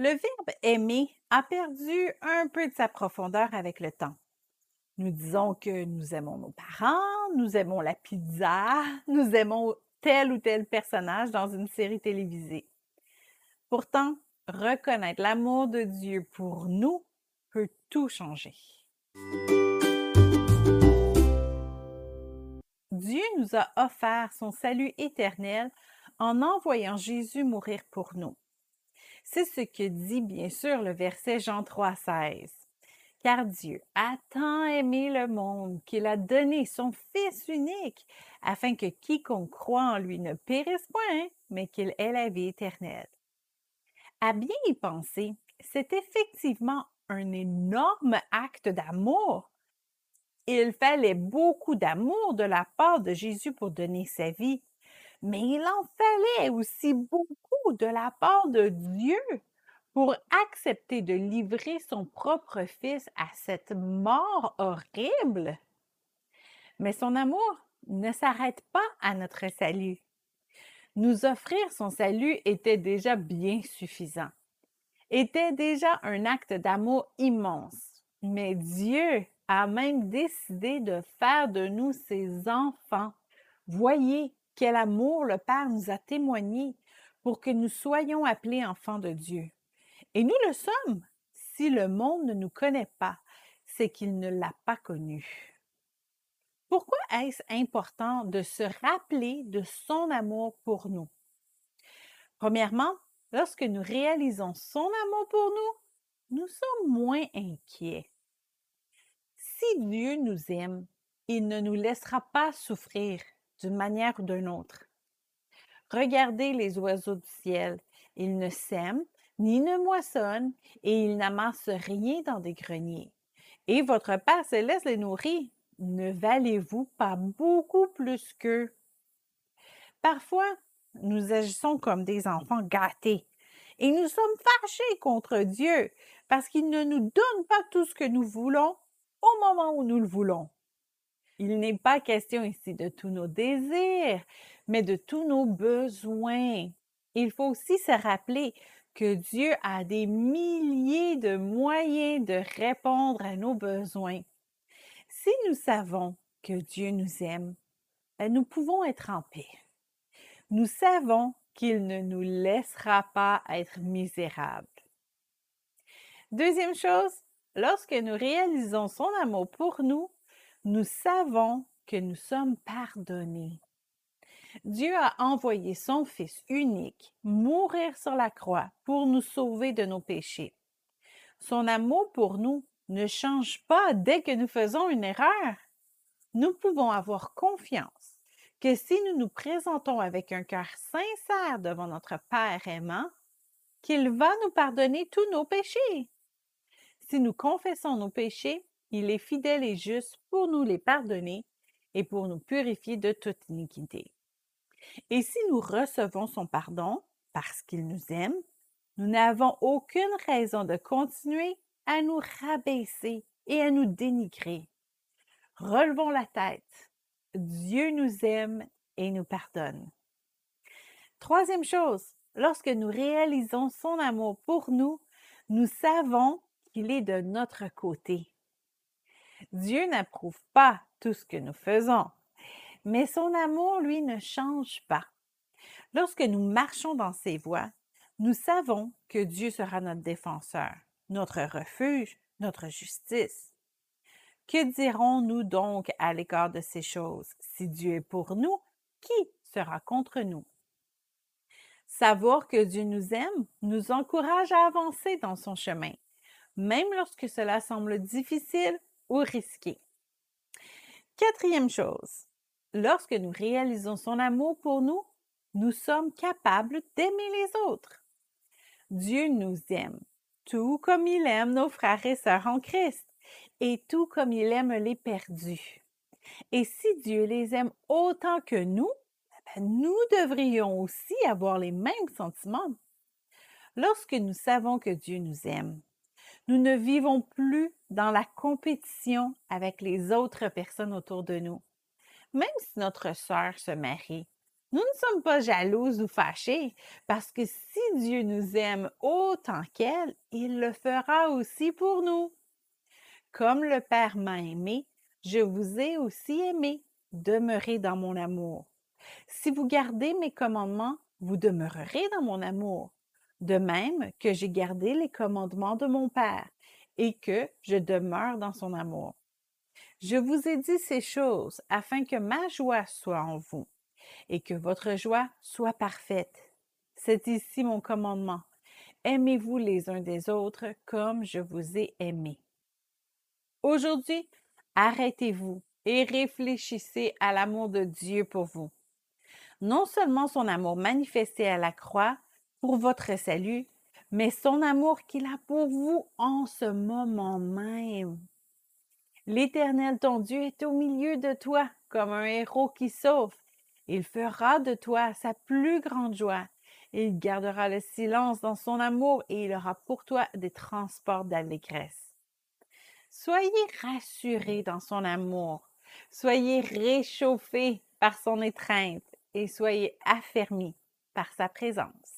Le verbe aimer a perdu un peu de sa profondeur avec le temps. Nous disons que nous aimons nos parents, nous aimons la pizza, nous aimons tel ou tel personnage dans une série télévisée. Pourtant, reconnaître l'amour de Dieu pour nous peut tout changer. Dieu nous a offert son salut éternel en envoyant Jésus mourir pour nous. C'est ce que dit bien sûr le verset Jean 3, 16. Car Dieu a tant aimé le monde qu'il a donné son Fils unique, afin que quiconque croit en lui ne périsse point, mais qu'il ait la vie éternelle. À bien y penser, c'est effectivement un énorme acte d'amour. Il fallait beaucoup d'amour de la part de Jésus pour donner sa vie, mais il en fallait aussi beaucoup de la part de Dieu pour accepter de livrer son propre fils à cette mort horrible. Mais son amour ne s'arrête pas à notre salut. Nous offrir son salut était déjà bien suffisant, était déjà un acte d'amour immense. Mais Dieu a même décidé de faire de nous ses enfants. Voyez quel amour le Père nous a témoigné pour que nous soyons appelés enfants de Dieu. Et nous le sommes. Si le monde ne nous connaît pas, c'est qu'il ne l'a pas connu. Pourquoi est-ce important de se rappeler de son amour pour nous? Premièrement, lorsque nous réalisons son amour pour nous, nous sommes moins inquiets. Si Dieu nous aime, il ne nous laissera pas souffrir d'une manière ou d'une autre. Regardez les oiseaux du ciel. Ils ne sèment ni ne moissonnent et ils n'amassent rien dans des greniers. Et votre Père céleste les nourrit. Ne valez-vous pas beaucoup plus qu'eux? Parfois, nous agissons comme des enfants gâtés et nous sommes fâchés contre Dieu parce qu'il ne nous donne pas tout ce que nous voulons au moment où nous le voulons. Il n'est pas question ici de tous nos désirs, mais de tous nos besoins. Il faut aussi se rappeler que Dieu a des milliers de moyens de répondre à nos besoins. Si nous savons que Dieu nous aime, ben, nous pouvons être en paix. Nous savons qu'il ne nous laissera pas être misérables. Deuxième chose, lorsque nous réalisons son amour pour nous, nous savons que nous sommes pardonnés. Dieu a envoyé son Fils unique mourir sur la croix pour nous sauver de nos péchés. Son amour pour nous ne change pas dès que nous faisons une erreur. Nous pouvons avoir confiance que si nous nous présentons avec un cœur sincère devant notre Père aimant, qu'il va nous pardonner tous nos péchés. Si nous confessons nos péchés, il est fidèle et juste pour nous les pardonner et pour nous purifier de toute iniquité. Et si nous recevons son pardon parce qu'il nous aime, nous n'avons aucune raison de continuer à nous rabaisser et à nous dénigrer. Relevons la tête. Dieu nous aime et nous pardonne. Troisième chose, lorsque nous réalisons son amour pour nous, nous savons qu'il est de notre côté. Dieu n'approuve pas tout ce que nous faisons, mais son amour, lui, ne change pas. Lorsque nous marchons dans ses voies, nous savons que Dieu sera notre défenseur, notre refuge, notre justice. Que dirons-nous donc à l'égard de ces choses? Si Dieu est pour nous, qui sera contre nous? Savoir que Dieu nous aime nous encourage à avancer dans son chemin, même lorsque cela semble difficile ou risqué. Quatrième chose, lorsque nous réalisons son amour pour nous, nous sommes capables d'aimer les autres. Dieu nous aime, tout comme il aime nos frères et sœurs en Christ, et tout comme il aime les perdus. Et si Dieu les aime autant que nous, ben, nous devrions aussi avoir les mêmes sentiments. Lorsque nous savons que Dieu nous aime, nous ne vivons plus dans la compétition avec les autres personnes autour de nous. Même si notre sœur se marie, Nous ne sommes pas jalouses ou fâchées parce que si Dieu nous aime autant qu'elle, il le fera aussi pour nous. Comme le Père m'a aimé, je vous ai aussi aimé. Demeurez dans mon amour. Si vous gardez mes commandements, vous demeurerez dans mon amour, de même que j'ai gardé les commandements de mon Père et que je demeure dans son amour. Je vous ai dit ces choses afin que ma joie soit en vous et que votre joie soit parfaite. C'est ici mon commandement. Aimez-vous les uns des autres comme je vous ai aimé. Aujourd'hui, arrêtez-vous et réfléchissez à l'amour de Dieu pour vous. Non seulement son amour manifesté à la croix pour votre salut, mais son amour qu'il a pour vous en ce moment même. L'Éternel, ton Dieu, est au milieu de toi comme un héros qui sauve. Il fera de toi sa plus grande joie. Il gardera le silence dans son amour et il aura pour toi des transports d'allégresse. Soyez rassurés dans son amour. Soyez réchauffés par son étreinte et soyez affermis par sa présence.